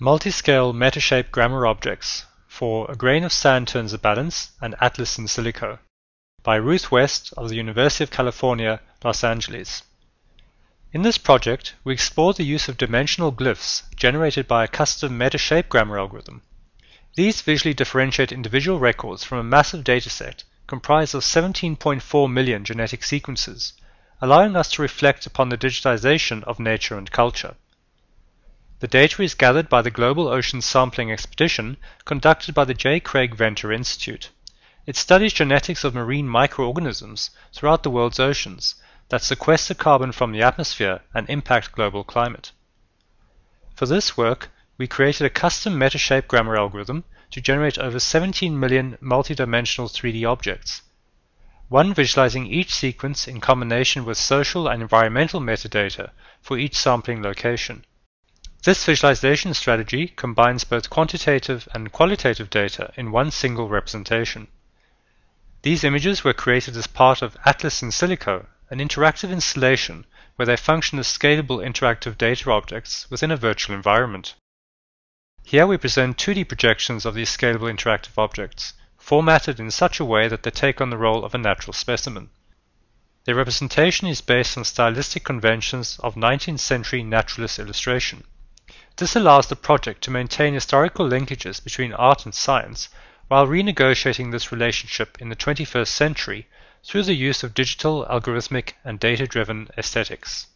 Multi-scale Metashape grammar objects for A Grain of Sand Turns the Balance and Atlas in Silico by Ruth West of the University of California, Los Angeles. In this project, we explore the use of dimensional glyphs generated by a custom Metashape grammar algorithm. These visually differentiate individual records from a massive dataset comprised of 17.4 million genetic sequences, allowing us to reflect upon the digitization of nature and culture. The data is gathered by the Global Ocean Sampling Expedition conducted by the J. Craig Venter Institute. It studies genetics of marine microorganisms throughout the world's oceans that sequester carbon from the atmosphere and impact global climate. For this work, we created a custom Metashape grammar algorithm to generate over 17 million multidimensional 3D objects, one visualizing each sequence in combination with social and environmental metadata for each sampling location. This visualization strategy combines both quantitative and qualitative data in one single representation. These images were created as part of Atlas in Silico, an interactive installation where they function as scalable interactive data objects within a virtual environment. Here we present 2D projections of these scalable interactive objects, formatted in such a way that they take on the role of a natural specimen. Their representation is based on stylistic conventions of 19th century naturalist illustration. This allows the project to maintain historical linkages between art and science while renegotiating this relationship in the 21st century through the use of digital, algorithmic, and data-driven aesthetics.